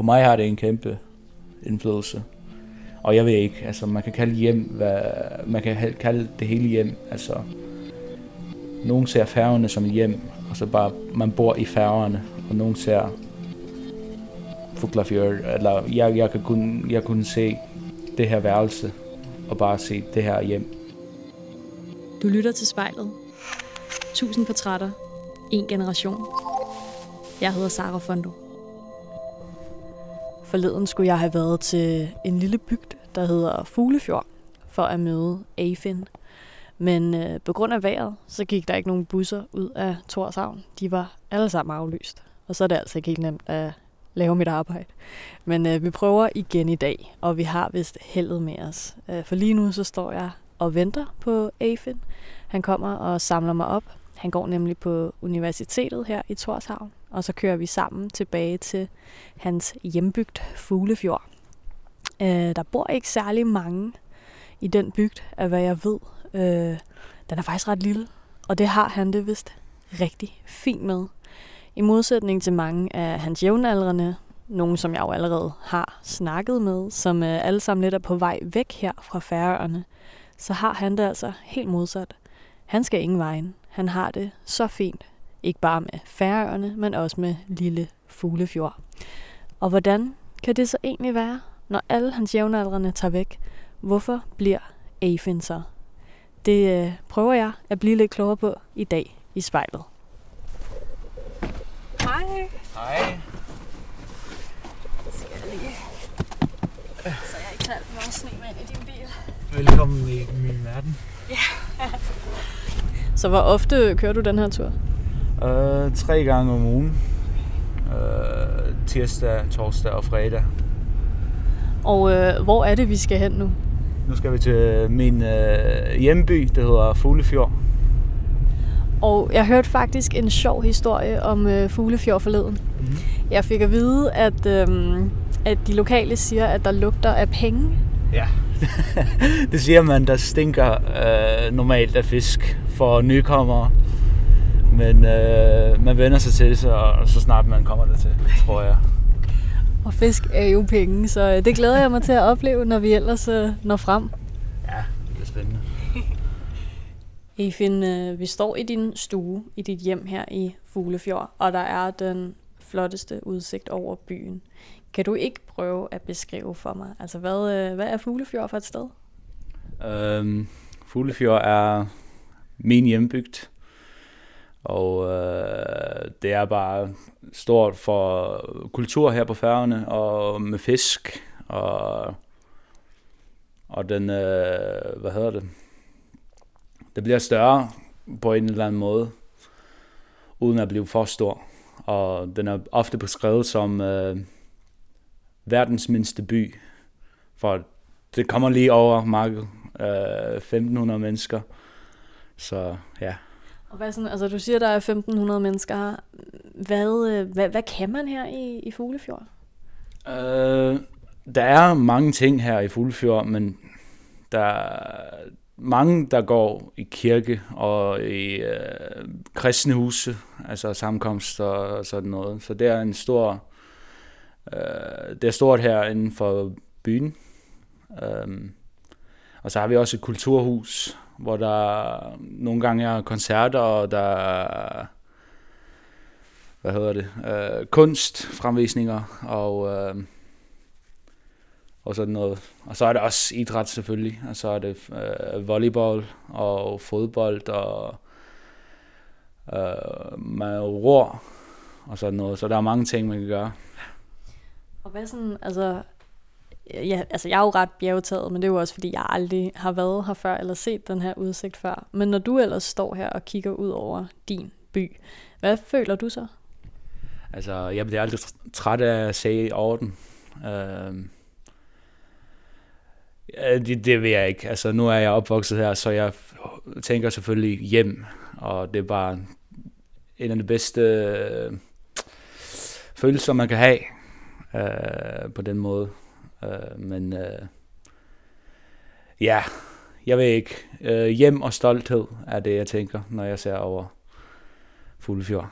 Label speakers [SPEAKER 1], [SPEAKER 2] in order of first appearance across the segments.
[SPEAKER 1] på mig har det en kæmpe indflydelse. Og jeg ved ikke, altså man kan kalde hjem, hvad, man kan kalde det hele hjem. Altså, nogen ser færgerne som hjem, og så bare, man bor i færgerne, og nogen ser Fuglafjord, eller jeg, jeg, kan kun, jeg kunne se det her værelse, og bare se det her hjem.
[SPEAKER 2] Du lytter til spejlet. Tusind portrætter. En generation. Jeg hedder Sara Fondo. Forleden skulle jeg have været til en lille bygd, der hedder Fuglefjord, for at møde Afin. Men øh, på grund af vejret, så gik der ikke nogen busser ud af Torshavn. De var alle sammen aflyst. Og så er det altså ikke helt nemt at lave mit arbejde. Men øh, vi prøver igen i dag, og vi har vist heldet med os. Øh, for lige nu så står jeg og venter på Afin. Han kommer og samler mig op. Han går nemlig på universitetet her i Torshavn, og så kører vi sammen tilbage til hans hjembygd Fuglefjord. Øh, der bor ikke særlig mange i den bygd, af hvad jeg ved. Øh, den er faktisk ret lille, og det har han det vist rigtig fint med. I modsætning til mange af hans jævnaldrende, nogen som jeg jo allerede har snakket med, som øh, alle sammen lidt er på vej væk her fra Færøerne, så har han det altså helt modsat. Han skal ingen vejen. Han har det så fint. Ikke bare med Færøerne, men også med lille Fuglefjord. Og hvordan kan det så egentlig være, når alle hans jævnaldrende tager væk? Hvorfor bliver Afin så? Det øh, prøver jeg at blive lidt klogere på i dag i spejlet. Hej.
[SPEAKER 1] Hej.
[SPEAKER 2] Skal jeg lige... Så jeg ikke tager alt for meget sne med ind i din bil.
[SPEAKER 1] Velkommen i min verden.
[SPEAKER 2] Så hvor ofte kører du den her tur?
[SPEAKER 1] Uh, tre gange om ugen. Uh, tirsdag, torsdag og fredag.
[SPEAKER 2] Og øh, hvor er det, vi skal hen nu?
[SPEAKER 1] Nu skal vi til min uh, hjemby, der hedder Fuglefjord.
[SPEAKER 2] Og jeg hørte faktisk en sjov historie om øh, Fuglefjord forleden.
[SPEAKER 1] Mm-hmm.
[SPEAKER 2] Jeg fik at vide, at, øhm, at de lokale siger, at der lugter af penge.
[SPEAKER 1] Ja, det siger man, der stinker uh, normalt af fisk for nykommere. Men uh, man vender sig til det, så, så snart man kommer der til, tror jeg.
[SPEAKER 2] Og fisk er jo penge, så øh, det glæder jeg mig til at opleve, når vi ellers øh, når frem.
[SPEAKER 1] Ja, det bliver spændende.
[SPEAKER 2] Efin, øh, vi står i din stue, i dit hjem her i Fuglefjord, og der er den flotteste udsigt over byen. Kan du ikke prøve at beskrive for mig, altså hvad, øh, hvad er Fuglefjord for et sted?
[SPEAKER 1] Øhm, Fuglefjord er min hjembygd, og øh, det er bare stort for kultur her på færgerne, og med fisk, og, og den, øh, hvad hedder det, det bliver større på en eller anden måde, uden at blive for stor. Og den er ofte beskrevet som øh, verdens mindste by, for det kommer lige over markedet. Øh, 1500 mennesker. Så ja.
[SPEAKER 2] Og hvad sådan, altså du siger, der er 1500 mennesker her. Hvad, øh, hvad, hvad kan man her i, i Fuglefjord?
[SPEAKER 1] Øh, der er mange ting her i Fuglefjord, men der er mange, der går i kirke og i øh, kristne huse, altså sammenkomster og sådan noget. Så det er en stor, øh, det er stort her inden for byen. Øh, og så har vi også et kulturhus, hvor der nogle gange er koncerter, og der er, hvad hedder det, øh, kunstfremvisninger, og, øh, og sådan noget. Og så er der også idræt selvfølgelig, og så er det øh, volleyball og fodbold, og øh, man ror, og sådan noget. Så der er mange ting, man kan gøre.
[SPEAKER 2] Og hvad sådan, altså, ja, altså jeg er jo ret bjergtaget, men det er jo også fordi, jeg aldrig har været her før, eller set den her udsigt før. Men når du ellers står her og kigger ud over din by, hvad føler du så?
[SPEAKER 1] Altså, jeg bliver aldrig træt af at se over den. Øh, det, det vil jeg ikke. Altså, nu er jeg opvokset her, så jeg tænker selvfølgelig hjem, og det er bare en af de bedste øh, følelser, man kan have øh, på den måde. Øh, men øh, ja, jeg ved ikke. Øh, hjem og stolthed er det, jeg tænker, når jeg ser over Fuglefjord.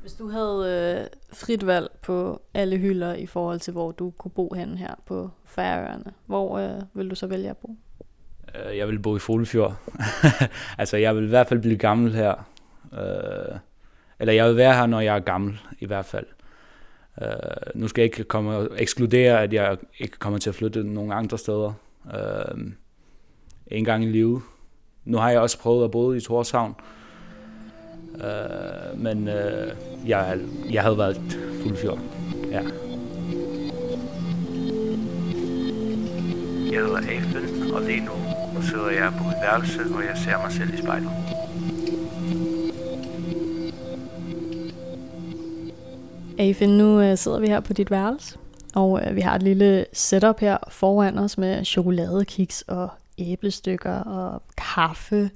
[SPEAKER 2] Hvis du havde øh, frit valg på alle hylder i forhold til, hvor du kunne bo hen her på Færøerne, hvor øh, vil du så vælge at bo?
[SPEAKER 1] Øh, jeg vil bo i Fuglefjord. altså, jeg vil i hvert fald blive gammel her. Øh, eller jeg vil være her, når jeg er gammel, i hvert fald. Øh, nu skal jeg ikke komme og ekskludere, at jeg ikke kommer til at flytte nogen andre steder. Uh, en gang i livet. Nu har jeg også prøvet at bo i Torshavn. Uh, øh, men uh, jeg, jeg havde været Fuglefjord. Ja. Jeg hedder Afen, og lige nu sidder jeg på mit værelse, hvor jeg ser mig selv i spejlet.
[SPEAKER 2] Afin, nu øh, sidder vi her på dit værelse, og øh, vi har et lille setup her foran os med chokoladekiks og æblestykker og kaffe.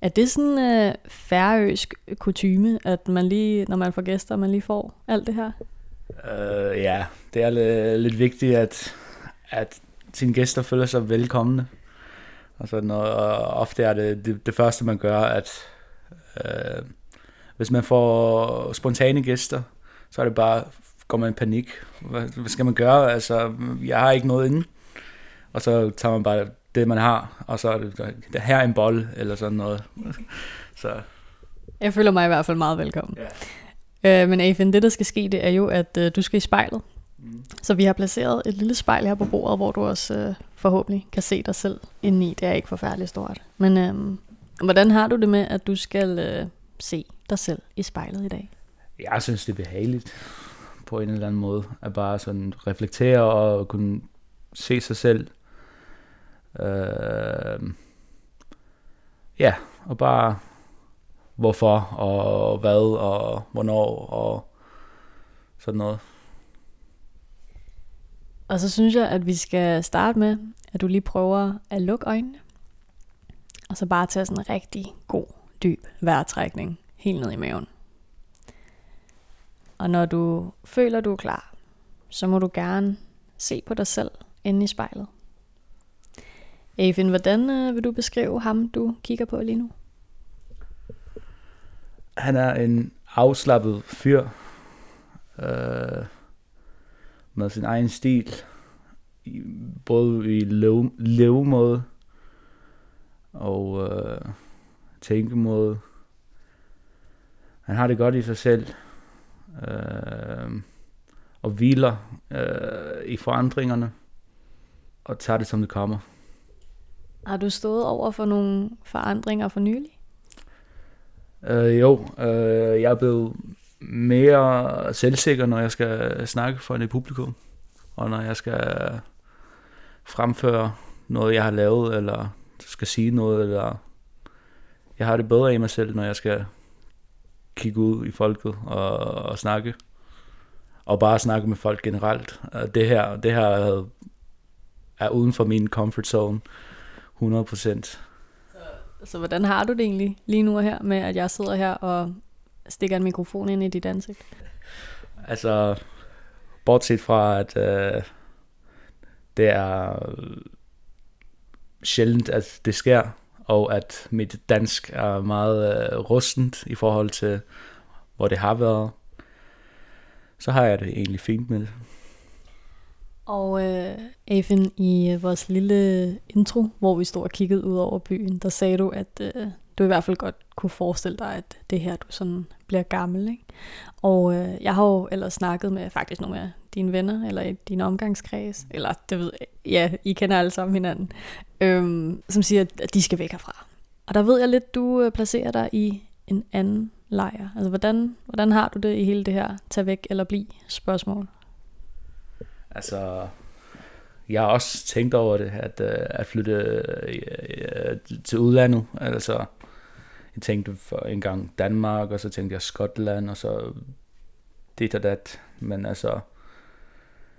[SPEAKER 2] Er det sådan øh, færøsk kutyme, at man lige, når man får gæster, man lige får alt det her?
[SPEAKER 1] Uh, ja, det er lidt vigtigt, at, at sine gæster føler sig velkomne. Og, sådan, og, og ofte er det, det det første, man gør, at øh, hvis man får spontane gæster, så er det bare, går man i panik. Hvad, hvad skal man gøre? Altså, jeg har ikke noget inde. Og så tager man bare det, man har, og så er det, der, her er en bold, eller sådan noget. så.
[SPEAKER 2] Jeg føler mig i hvert fald meget velkommen. Ja. Øh, men Afin, det der skal ske, det er jo, at øh, du skal i spejlet. Mm. Så vi har placeret et lille spejl her på bordet, hvor du også øh, forhåbentlig kan se dig selv indeni. Det er ikke forfærdeligt stort. Men øh, hvordan har du det med, at du skal øh, se dig selv i spejlet i dag?
[SPEAKER 1] Jeg synes, det er behageligt på en eller anden måde. At bare sådan reflektere og kunne se sig selv. Øh, ja, og bare hvorfor og hvad og hvornår og sådan noget.
[SPEAKER 2] Og så synes jeg, at vi skal starte med, at du lige prøver at lukke øjnene. Og så bare tage sådan en rigtig god, dyb vejrtrækning helt ned i maven. Og når du føler, du er klar, så må du gerne se på dig selv inde i spejlet. Afin, hvordan øh, vil du beskrive ham, du kigger på lige nu?
[SPEAKER 1] Han er en afslappet fyr. Øh, med sin egen stil, både i leve, levemåde og øh, tænkemåde. Han har det godt i sig selv, øh, og hviler øh, i forandringerne, og tager det som det kommer.
[SPEAKER 2] Har du stået over for nogle forandringer for nylig?
[SPEAKER 1] Øh, jo, øh, jeg er blevet mere selvsikker, når jeg skal snakke for et publikum, og når jeg skal fremføre noget, jeg har lavet, eller skal sige noget, eller jeg har det bedre i mig selv, når jeg skal kigge ud i folket og, og snakke. Og bare snakke med folk generelt. Det her, det her er uden for min comfort zone 100 Så,
[SPEAKER 2] så hvordan har du det egentlig lige nu her med, at jeg sidder her og stikker en mikrofon ind i dit ansigt?
[SPEAKER 1] Altså, bortset fra, at øh, det er sjældent, at det sker, og at mit dansk er meget øh, rustent i forhold til, hvor det har været, så har jeg det egentlig fint med det.
[SPEAKER 2] Og øh, Afin, i øh, vores lille intro, hvor vi stod og kiggede ud over byen, der sagde du, at øh, du i hvert fald godt kunne forestille dig, at det her, du sådan bliver gammel. Ikke? Og øh, jeg har jo ellers snakket med faktisk nogle af dine venner, eller i din omgangskreds, eller det ved jeg, ja, I kender alle sammen hinanden, øhm, som siger, at de skal væk herfra. Og der ved jeg lidt, du øh, placerer dig i en anden lejr. Altså, hvordan, hvordan har du det i hele det her tag væk eller bliv spørgsmål?
[SPEAKER 1] Altså, jeg har også tænkt over det, at, øh, at flytte øh, øh, til udlandet. Altså, jeg tænkte for en gang Danmark, og så tænkte jeg Skotland, og så dit og dat. Men altså,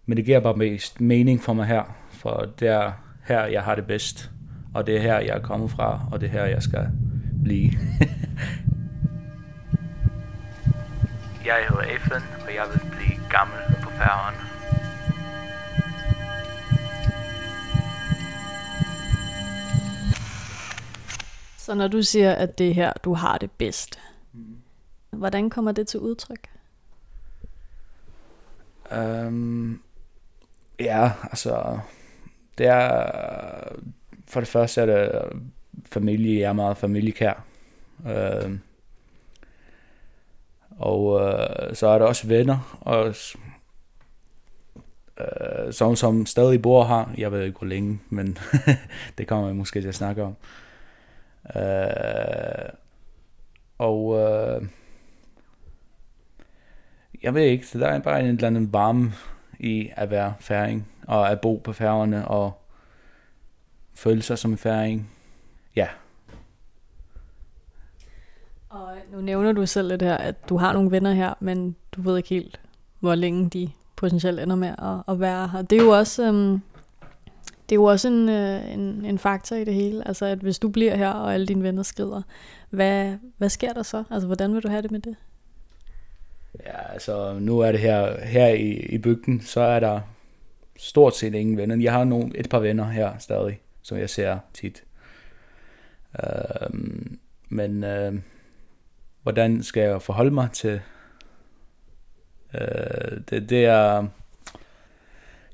[SPEAKER 1] men det giver bare mest mening for mig her, for det er her, jeg har det bedst, og det er her, jeg er kommet fra, og det er her, jeg skal blive. jeg hedder Ethan, og jeg vil blive gammel på færgen.
[SPEAKER 2] Så når du siger, at det er her, du har det bedst, mm. hvordan kommer det til udtryk?
[SPEAKER 1] Um, ja, altså, det er, for det første er det familie, jeg er meget familiekær. Øh, og øh, så er der også venner, og øh, som, som stadig bor her. Jeg ved ikke hvor længe, men det kommer jeg måske til at snakke om. Øh, og øh, jeg ved ikke, så der er bare en eller anden varme i at være færing, og at bo på færgerne, og føle sig som en færing. Ja.
[SPEAKER 2] Og nu nævner du selv lidt her, at du har nogle venner her, men du ved ikke helt, hvor længe de potentielt ender med at, at være her. Det er jo også, øhm, det er jo også en, øh, en, en faktor i det hele. Altså, at hvis du bliver her, og alle dine venner skrider, hvad, hvad sker der så? Altså, hvordan vil du have det med det?
[SPEAKER 1] Ja, altså nu er det her, her i, i bygden, så er der stort set ingen venner. Jeg har nogle, et par venner her stadig, som jeg ser tit. Øh, men øh, hvordan skal jeg forholde mig til øh, det, det er...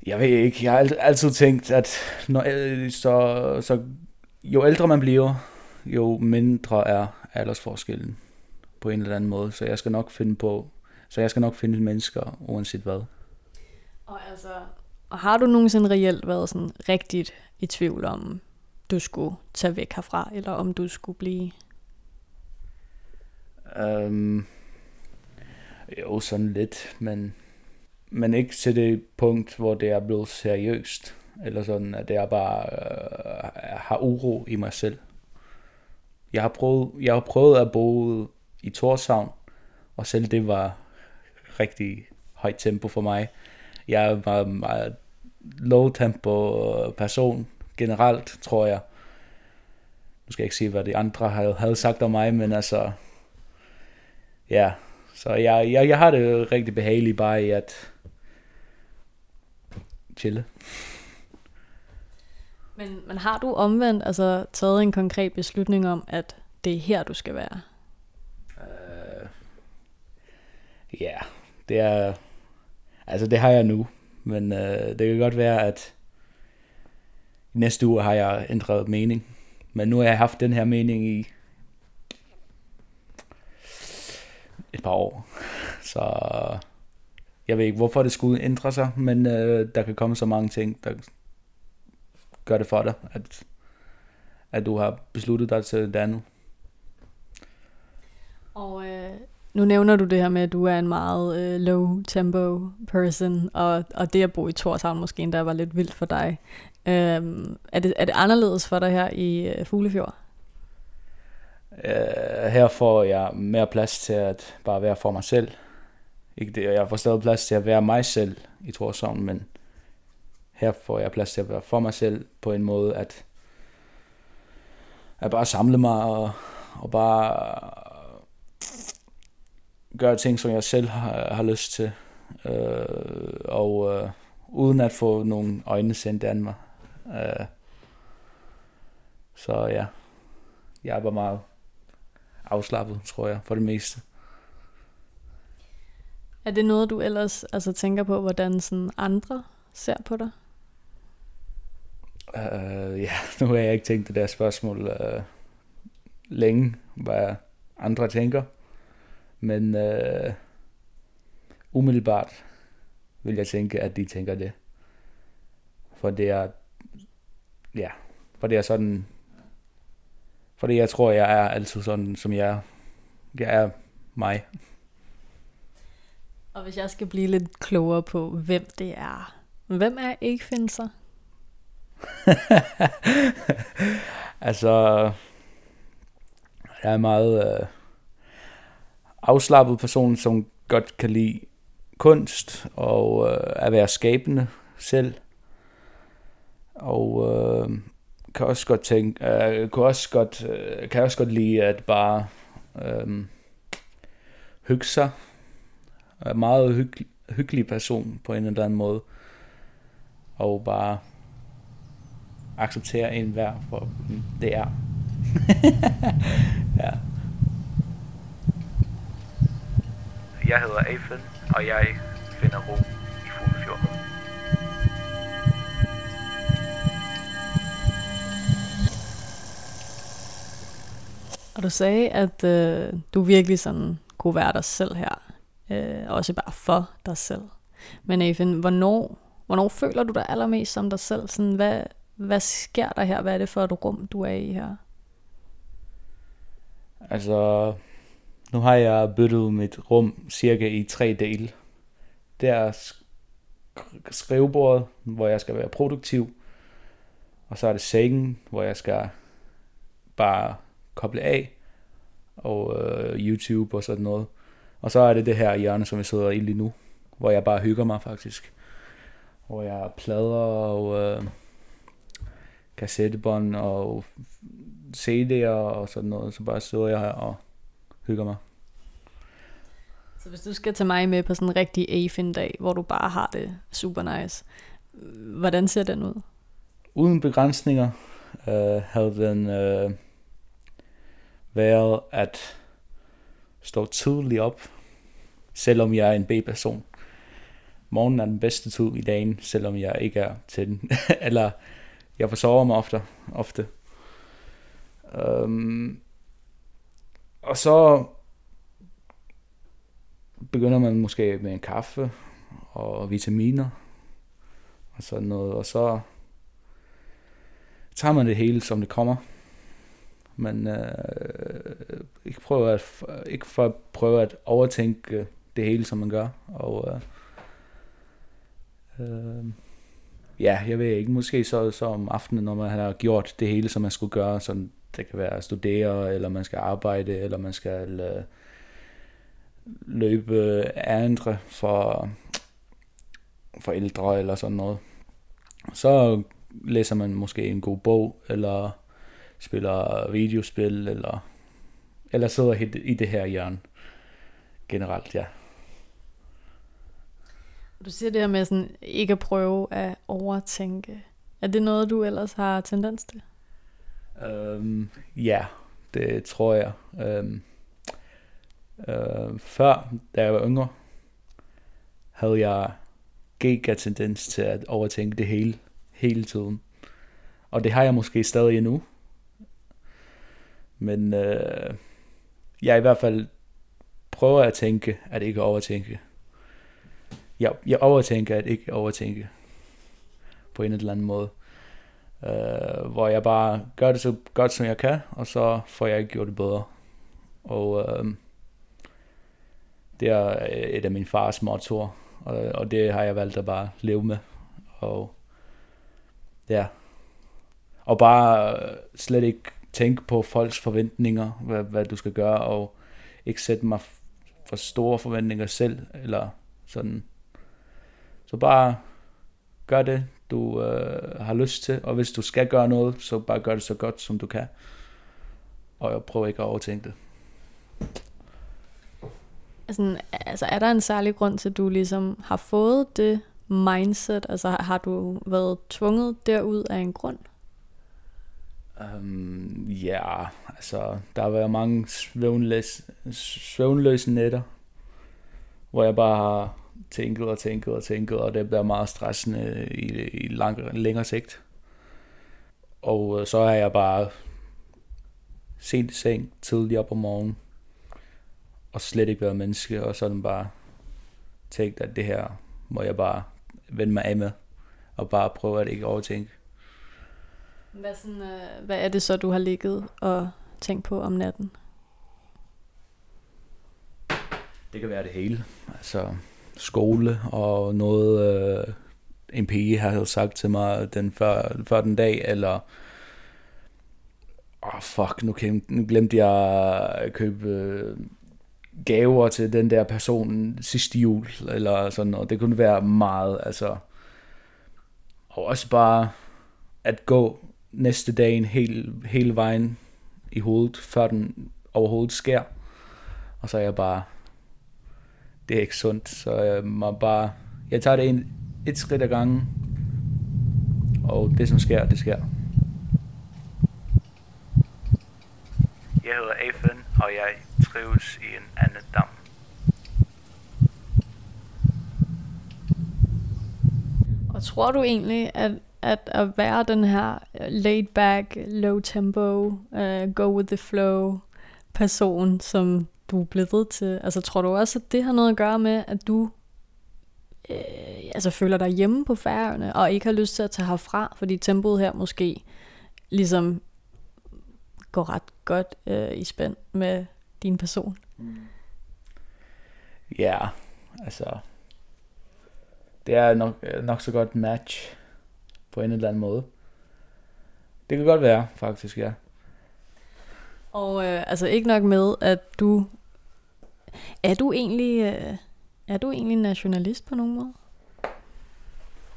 [SPEAKER 1] Jeg ved ikke, jeg har altid tænkt, at når, øh, så, så jo ældre man bliver, jo mindre er aldersforskellen på en eller anden måde. Så jeg skal nok finde på så jeg skal nok finde mennesker, uanset hvad.
[SPEAKER 2] Og altså, og har du nogensinde reelt været sådan rigtigt i tvivl om, du skulle tage væk herfra, eller om du skulle blive?
[SPEAKER 1] Um, jo, sådan lidt, men, men ikke til det punkt, hvor det er blevet seriøst, eller sådan, at det er bare uh, har uro i mig selv. Jeg har prøvet, jeg har prøvet at bo i Torshavn, og selv det var rigtig højt tempo for mig. Jeg er meget, meget low tempo person generelt, tror jeg. Nu skal jeg ikke sige, hvad de andre havde sagt om mig, men altså, ja, så jeg, jeg, jeg har det rigtig behageligt bare i at chille.
[SPEAKER 2] Men, men har du omvendt altså taget en konkret beslutning om, at det er her, du skal være?
[SPEAKER 1] Uh, ja, yeah det er, altså det har jeg nu, men øh, det kan godt være, at næste uge har jeg ændret mening. Men nu har jeg haft den her mening i et par år. Så jeg ved ikke, hvorfor det skulle ændre sig, men øh, der kan komme så mange ting, der gør det for dig, at, at du har besluttet dig til det andet.
[SPEAKER 2] Og øh, nu nævner du det her med, at du er en meget øh, low tempo person, og, og det at bo i Torshavn måske endda var lidt vildt for dig. Øhm, er, det, er det anderledes for dig her i øh, Fuglefjord?
[SPEAKER 1] Øh, her får jeg mere plads til at bare være for mig selv. Ikke det, jeg får stadig plads til at være mig selv i Torshavn, men her får jeg plads til at være for mig selv på en måde, at at bare samle mig og, og bare gøre ting, som jeg selv har, har lyst til. Øh, og øh, uden at få nogle øjne sendt af mig. Øh, så ja, jeg var meget afslappet, tror jeg, for det meste.
[SPEAKER 2] Er det noget, du ellers altså, tænker på, hvordan sådan andre ser på dig?
[SPEAKER 1] Uh, ja, nu har jeg ikke tænkt det der spørgsmål uh, længe, hvad andre tænker. Men øh, umiddelbart vil jeg tænke, at de tænker det. For det er, ja, for det er sådan, fordi jeg tror, jeg er altid sådan, som jeg er. Jeg er mig.
[SPEAKER 2] Og hvis jeg skal blive lidt klogere på, hvem det er. Hvem er ikke Finser?
[SPEAKER 1] altså, jeg er meget... Øh, afslappet person, som godt kan lide kunst og øh, at være skabende selv. Og øh, kan også godt tænke, øh, kan også godt, øh, kan også godt lide at bare øh, hygge sig. Er meget hyggelig, hyggelig person på en eller anden måde. Og bare acceptere en hver for det er. ja. Jeg hedder Afen, og jeg finder ro i Fuglefjorden.
[SPEAKER 2] Og du sagde, at øh, du virkelig sådan kunne være dig selv her. Øh, også bare for dig selv. Men Afen, hvornår, hvornår føler du dig allermest som dig selv? Sådan, hvad, hvad sker der her? Hvad er det for et rum, du er i her?
[SPEAKER 1] Altså, nu har jeg byttet mit rum cirka i tre dele. Der er skrivebordet, hvor jeg skal være produktiv. Og så er det sengen, hvor jeg skal bare koble af. Og øh, YouTube og sådan noget. Og så er det det her hjørne, som jeg sidder i lige nu. Hvor jeg bare hygger mig faktisk. Hvor jeg plader og øh, kassettebånd og CD'er og sådan noget. Så bare sidder jeg her og hygger mig.
[SPEAKER 2] Så hvis du skal tage mig med på sådan en rigtig AFIN-dag, hvor du bare har det super nice, hvordan ser den ud?
[SPEAKER 1] Uden begrænsninger øh, havde den øh, været at stå tidligt op, selvom jeg er en B-person. Morgen er den bedste tid i dagen, selvom jeg ikke er til den. Eller jeg forsover mig ofte. ofte. Um, og så begynder man måske med en kaffe og vitaminer og sådan noget, og så tager man det hele, som det kommer. Men øh, ikke, prøver at, ikke for at prøve at overtænke det hele, som man gør. Og øh, øh, ja, jeg ved ikke, måske så, så om aftenen, når man har gjort det hele, som man skulle gøre, sådan det kan være at studere, eller man skal arbejde, eller man skal øh, løbe andre for, forældre eller sådan noget. Så læser man måske en god bog, eller spiller videospil, eller, eller sidder i det her hjørne generelt, ja.
[SPEAKER 2] Du siger det her med sådan, ikke at prøve at overtænke. Er det noget, du ellers har tendens til?
[SPEAKER 1] Øhm, ja, det tror jeg. Øhm, øh, før, da jeg var yngre, havde jeg giga tendens til at overtænke det hele, hele tiden. Og det har jeg måske stadig endnu. Men øh, jeg i hvert fald prøver at tænke, at ikke overtænke. Jeg, jeg overtænker at ikke overtænke. På en eller anden måde øh, hvor jeg bare gør det så godt, som jeg kan, og så får jeg ikke gjort det bedre. Og øh, det er øh, et af min fars mottoer, og, og det har jeg valgt at bare leve med. Og ja, og bare øh, slet ikke tænke på folks forventninger, hvad, hvad du skal gøre, og ikke sætte mig for store forventninger selv, eller sådan. Så bare gør det, du øh, har lyst til, og hvis du skal gøre noget, så bare gør det så godt, som du kan. Og jeg prøver ikke at overtænke det.
[SPEAKER 2] Altså, altså er der en særlig grund til, at du ligesom har fået det mindset? Altså har du været tvunget derud af en grund?
[SPEAKER 1] Um, ja, altså der har været mange svøvnløse, svøvnløse nætter, hvor jeg bare har tænket og tænket og tænket, og det bliver meget stressende i, i lang, længere sigt. Og øh, så er jeg bare sent i seng, tidligt op om morgenen, og slet ikke været menneske, og sådan bare tænkt, at det her må jeg bare vende mig af med, og bare prøve at ikke overtænke.
[SPEAKER 2] Hvad, sådan, øh, hvad er det så, du har ligget og tænkt på om natten?
[SPEAKER 1] Det kan være det hele. Altså, skole, og noget øh, en pige har sagt til mig den før, før den dag, eller åh oh, fuck, nu, kan, nu glemte jeg at købe øh, gaver til den der person sidste jul, eller sådan noget. Det kunne være meget, altså. Og også bare at gå næste dag en hel, hele vejen i hovedet, før den overhovedet sker. Og så er jeg bare, det er ikke sundt, så jeg må bare, jeg tager det en, et skridt ad gangen, og det som sker, det sker. Jeg hedder Afen, og jeg trives i en anden dam.
[SPEAKER 2] Og tror du egentlig, at, at at være den her laid back, low tempo, uh, go with the flow, person, som du er blevet til? Altså tror du også, at det har noget at gøre med, at du øh, altså føler dig hjemme på færøerne, og ikke har lyst til at tage herfra, fordi tempoet her måske ligesom går ret godt øh, i spænd med din person? Mm.
[SPEAKER 1] Ja, altså det er nok, nok så godt match på en eller anden måde. Det kan godt være, faktisk, ja.
[SPEAKER 2] Og øh, altså ikke nok med, at du... Er du egentlig... Øh, er du egentlig nationalist på nogen måde?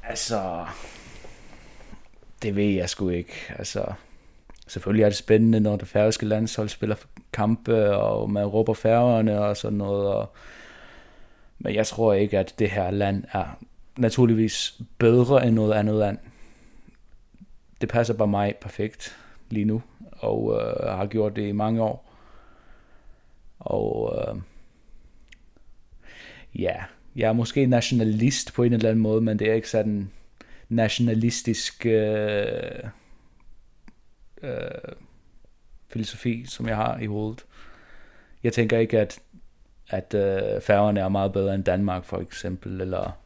[SPEAKER 1] Altså... Det ved jeg sgu ikke. Altså... Selvfølgelig er det spændende, når det færøske landshold spiller kampe, og man råber færgerne og sådan noget. Og... Men jeg tror ikke, at det her land er naturligvis bedre end noget andet land. Det passer bare mig perfekt lige nu, og øh, har gjort det i mange år. Og øh, ja, jeg er måske nationalist på en eller anden måde, men det er ikke sådan nationalistisk øh, øh, filosofi, som jeg har i hovedet. Jeg tænker ikke, at, at øh, færgerne er meget bedre end Danmark, for eksempel, eller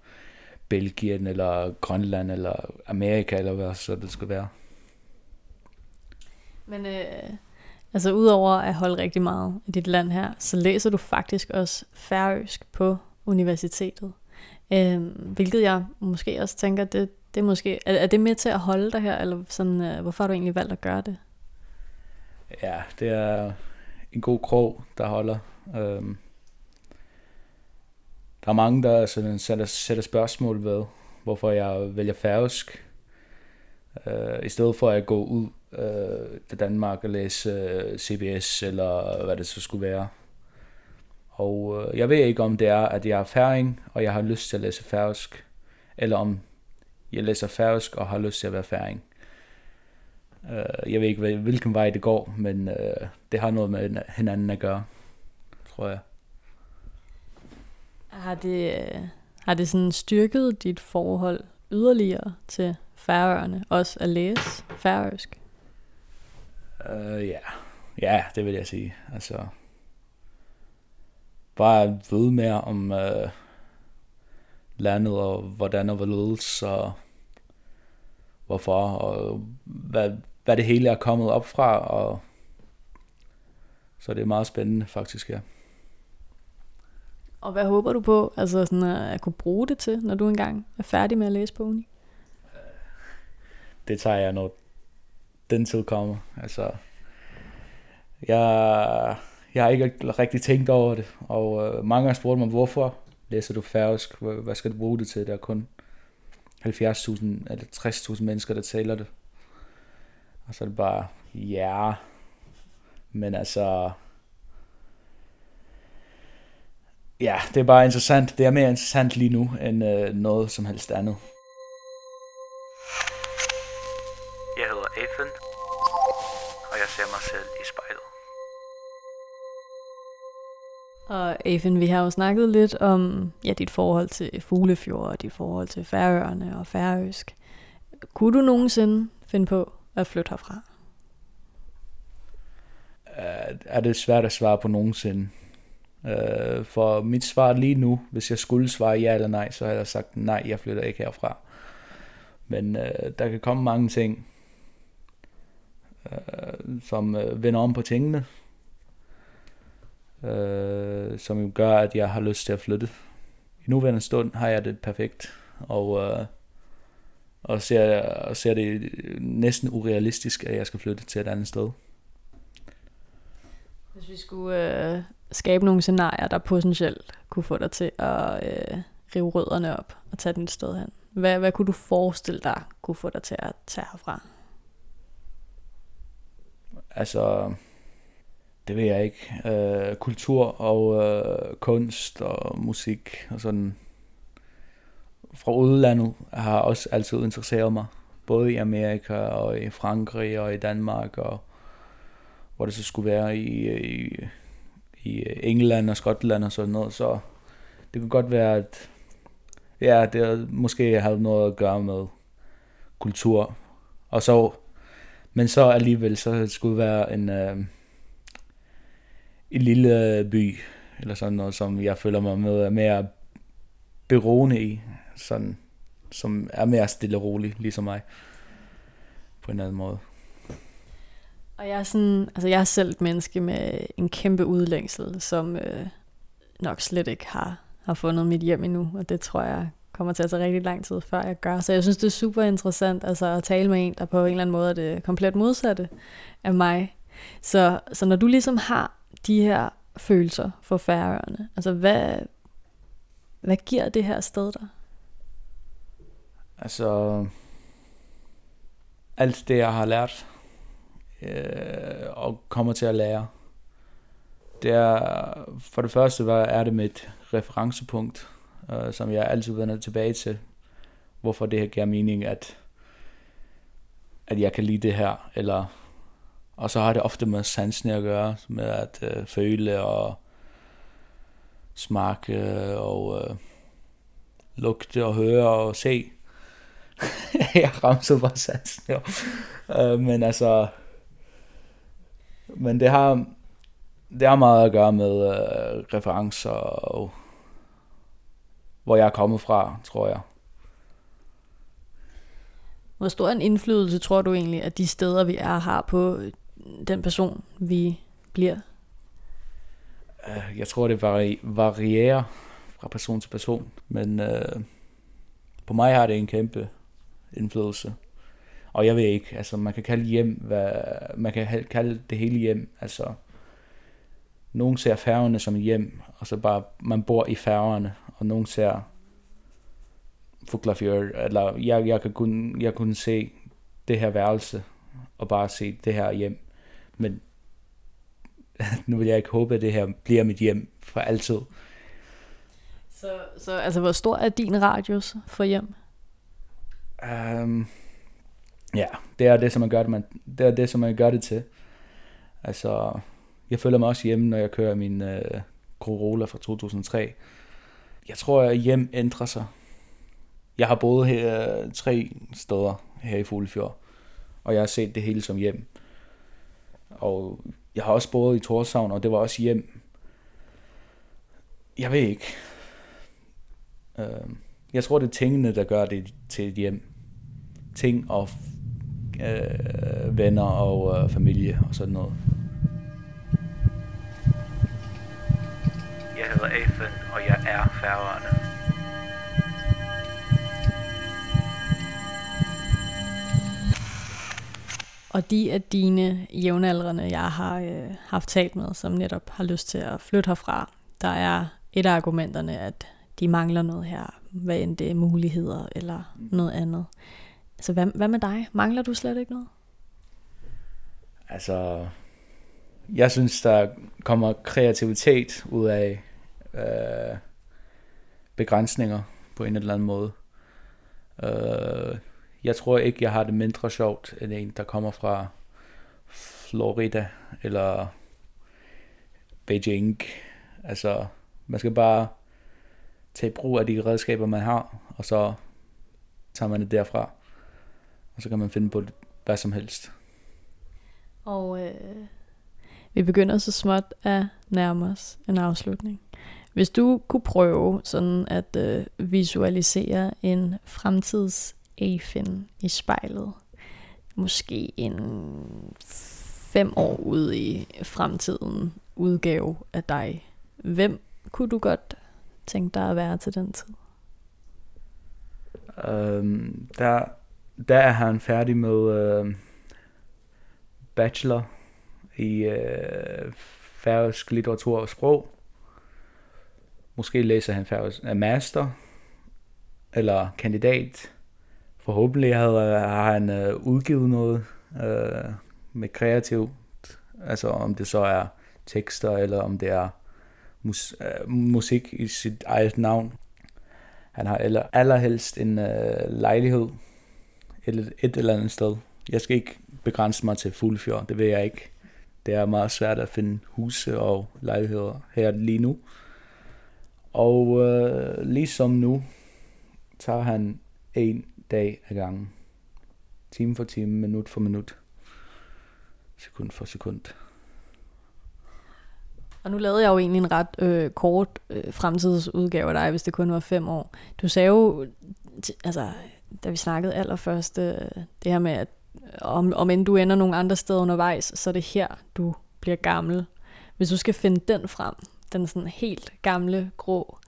[SPEAKER 1] Belgien, eller Grønland, eller Amerika, eller hvad så det skal være.
[SPEAKER 2] Men øh, altså udover at holde rigtig meget i dit land her, så læser du faktisk også færøsk på universitetet. Øh, hvilket jeg måske også tænker, det, det er, måske, er, er det med til at holde dig her, eller sådan, øh, hvorfor har du egentlig valgt at gøre det?
[SPEAKER 1] Ja, det er en god krog, der holder. Øhm, der er mange, der sådan sætter, sætter spørgsmål ved, hvorfor jeg vælger færøsk, øh, i stedet for at gå ud øh, til Danmark og læse øh, CBS, eller hvad det så skulle være. Og øh, jeg ved ikke, om det er, at jeg er færing, og jeg har lyst til at læse færøsk, eller om jeg læser færøsk og har lyst til at være færing. Øh, jeg ved ikke, hvilken vej det går, men øh, det har noget med hinanden at gøre, tror jeg.
[SPEAKER 2] Har det, har det sådan styrket dit forhold yderligere til færøerne, også at læse færøsk?
[SPEAKER 1] Uh, ja. ja, det vil jeg sige. Altså, bare vide mere om uh, landet, og hvordan og hvorledes, og hvorfor, og hvad, hvad det hele er kommet op fra, og så det er meget spændende faktisk, ja.
[SPEAKER 2] Og hvad håber du på altså sådan at kunne bruge det til, når du engang er færdig med at læse på uni?
[SPEAKER 1] Det tager jeg, når den tid kommer. Altså, jeg, jeg har ikke rigtig tænkt over det, og øh, mange har spurgt mig, hvorfor læser du færøsk? Hvad skal du bruge det til? Der er kun 70.000 eller 60.000 mennesker, der taler det. Og så er det bare, ja, men altså, ja, det er bare interessant. Det er mere interessant lige nu, end øh, noget som helst andet.
[SPEAKER 3] Jeg hedder Ethan, og jeg ser mig selv i spejlet.
[SPEAKER 2] Og Ethan, vi har jo snakket lidt om ja, dit forhold til fuglefjord, og dit forhold til færøerne og færøsk. Kunne du nogensinde finde på at flytte herfra?
[SPEAKER 1] Øh, er det svært at svare på nogensinde. Uh, for mit svar lige nu, hvis jeg skulle svare ja eller nej, så har jeg sagt nej, jeg flytter ikke herfra. Men øh, der kan komme mange ting, øh, som øh, vender om på tingene, uh, som gør, at jeg har lyst til at flytte. I nuværende stund har jeg det perfekt, og, uh, og, ser, og ser det næsten urealistisk, at jeg skal flytte til et andet sted.
[SPEAKER 2] Hvis vi skulle øh, skabe nogle scenarier, der potentielt kunne få dig til at øh, rive rødderne op og tage den et sted hen, hvad, hvad kunne du forestille dig kunne få dig til at tage herfra?
[SPEAKER 1] Altså, det ved jeg ikke. Øh, kultur og øh, kunst og musik og sådan fra udlandet har også altid interesseret mig. Både i Amerika og i Frankrig og i Danmark og hvor det så skulle være i, i, i England og Skotland og sådan noget. Så det kunne godt være, at ja, det måske havde noget at gøre med kultur. Og så, men så alligevel, så skulle det være en, øh, en lille øh, by, eller sådan noget, som jeg føler mig med mere beroende i, sådan, som er mere stille og rolig, ligesom mig, på en anden måde.
[SPEAKER 2] Og jeg er, sådan, altså jeg er selv et menneske med en kæmpe udlængsel, som øh, nok slet ikke har, har fundet mit hjem endnu, og det tror jeg kommer til at tage rigtig lang tid, før jeg gør. Så jeg synes, det er super interessant altså, at tale med en, der på en eller anden måde er det komplet modsatte af mig. Så, så når du ligesom har de her følelser for færøerne, altså hvad, hvad giver det her sted dig?
[SPEAKER 1] Altså, alt det, jeg har lært, øh, og kommer til at lære, det er, for det første, hvad er det mit referencepunkt, øh, som jeg altid vender tilbage til, hvorfor det her giver mening, at, at jeg kan lide det her, eller og så har det ofte med sansene at gøre, med at øh, føle og smage øh, og øh, lugte og høre og se. jeg ramte bare sansene. Øh, men altså, men det har, det har meget at gøre med øh, referencer og hvor jeg er kommet fra, tror jeg.
[SPEAKER 2] Hvor stor en indflydelse tror du egentlig, at de steder, vi er, har på den person, vi bliver?
[SPEAKER 1] Øh, jeg tror, det vari- varierer fra person til person, men øh, på mig har det en kæmpe indflydelse. Og jeg ved ikke, altså man kan kalde hjem, hvad, man kan kalde det hele hjem, altså nogen ser færgerne som hjem, og så bare, man bor i færgerne, og nogen ser Fuglafjord, eller jeg, jeg, kan kun, jeg kunne se det her værelse, og bare se det her hjem. Men nu vil jeg ikke håbe, at det her bliver mit hjem for altid.
[SPEAKER 2] Så, så altså, hvor stor er din radius for hjem?
[SPEAKER 1] Um, ja, det er det, som man gør det, man, det er det, som man gør det til. Altså, jeg føler mig også hjemme, når jeg kører min uh, Corolla fra 2003. Jeg tror, at hjem ændrer sig. Jeg har boet her uh, tre steder her i Fuglefjord, og jeg har set det hele som hjem. Og jeg har også boet i Torshavn, og det var også hjem. Jeg ved ikke. Øh, jeg tror, det er tingene, der gør det til et hjem. Ting og øh, venner og øh, familie og sådan noget.
[SPEAKER 3] Jeg hedder Afen, og jeg er færgerne.
[SPEAKER 2] Og de af dine jævnaldrende, jeg har øh, haft talt med, som netop har lyst til at flytte herfra, der er et af argumenterne, at de mangler noget her, hvad end det er muligheder eller noget andet. Så hvad, hvad med dig? Mangler du slet ikke noget?
[SPEAKER 1] Altså, jeg synes, der kommer kreativitet ud af øh, begrænsninger på en eller anden måde. Øh, jeg tror ikke, jeg har det mindre sjovt end en, der kommer fra Florida eller Beijing. Altså, man skal bare tage brug af de redskaber, man har, og så tager man det derfra. Og så kan man finde på hvad som helst.
[SPEAKER 2] Og øh, vi begynder så småt at nærme os en afslutning. Hvis du kunne prøve sådan at øh, visualisere en fremtids Afin i spejlet, måske en fem år ude i fremtiden udgave af dig, hvem kunne du godt tænke dig at være til den tid?
[SPEAKER 1] Um, der, der er han færdig med uh, bachelor i uh, færøsk litteratur og sprog. Måske læser han færøsk uh, master eller kandidat. Forhåbentlig havde, har han øh, udgivet noget øh, med kreativt. Altså om det så er tekster, eller om det er mus, øh, musik i sit eget navn. Han har aller, allerhelst en øh, lejlighed et, et eller andet sted. Jeg skal ikke begrænse mig til Fuglefjord, det vil jeg ikke. Det er meget svært at finde huse og lejligheder her lige nu. Og øh, ligesom nu, tager han en dag ad gangen. Time for time, minut for minut. Sekund for sekund.
[SPEAKER 2] Og nu lavede jeg jo egentlig en ret øh, kort øh, fremtidsudgave af dig, hvis det kun var fem år. Du sagde jo, t- altså, da vi snakkede allerførst, øh, det her med, at om, om end du ender nogle andre steder undervejs, så er det her, du bliver gammel. Hvis du skal finde den frem, den sådan helt gamle, grå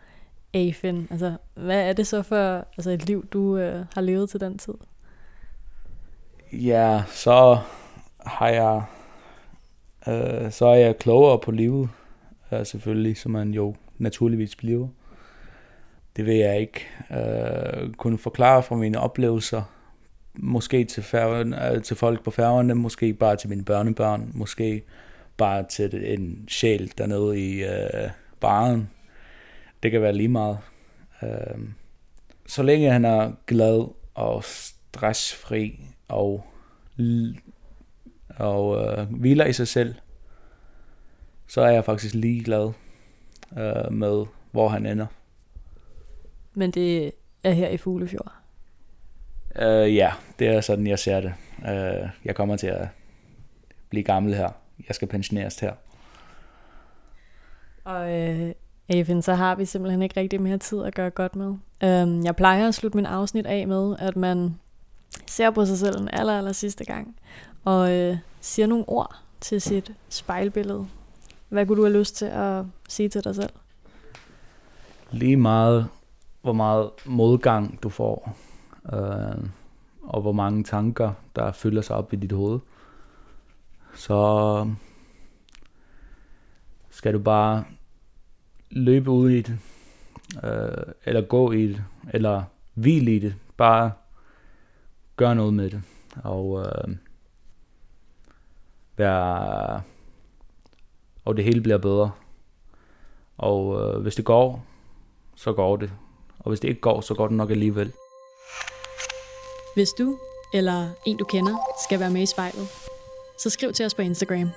[SPEAKER 2] Afin, altså, hvad er det så for altså, et liv, du øh, har levet til den tid?
[SPEAKER 1] Ja, så har jeg, øh, så er jeg klogere på livet, øh, selvfølgelig, som man jo naturligvis bliver. Det vil jeg ikke øh, kunne forklare fra mine oplevelser, måske til, færgen, øh, til folk på færgerne, måske bare til mine børnebørn, måske bare til en sjæl dernede i øh, baren. Det kan være lige meget. Øh, så længe han er glad og stressfri og, og øh, hviler i sig selv, så er jeg faktisk ligeglad øh, med, hvor han ender.
[SPEAKER 2] Men det er her i Fuglefjord.
[SPEAKER 1] Øh, ja, det er sådan, jeg ser det. Øh, jeg kommer til at blive gammel her. Jeg skal pensioneres her.
[SPEAKER 2] Og øh, Even, så har vi simpelthen ikke rigtig mere tid at gøre godt med. Øhm, jeg plejer at slutte min afsnit af med, at man ser på sig selv en aller, aller sidste gang, og øh, siger nogle ord til sit spejlbillede. Hvad kunne du have lyst til at sige til dig selv?
[SPEAKER 1] Lige meget, hvor meget modgang du får, øh, og hvor mange tanker, der fylder sig op i dit hoved, så skal du bare løbe ud i det, øh, eller gå i det, eller hvile i det. Bare gør noget med det, og øh, være, og det hele bliver bedre. Og øh, hvis det går, så går det. Og hvis det ikke går, så går det nok alligevel.
[SPEAKER 2] Hvis du eller en du kender skal være med i spejlet, så skriv til os på Instagram.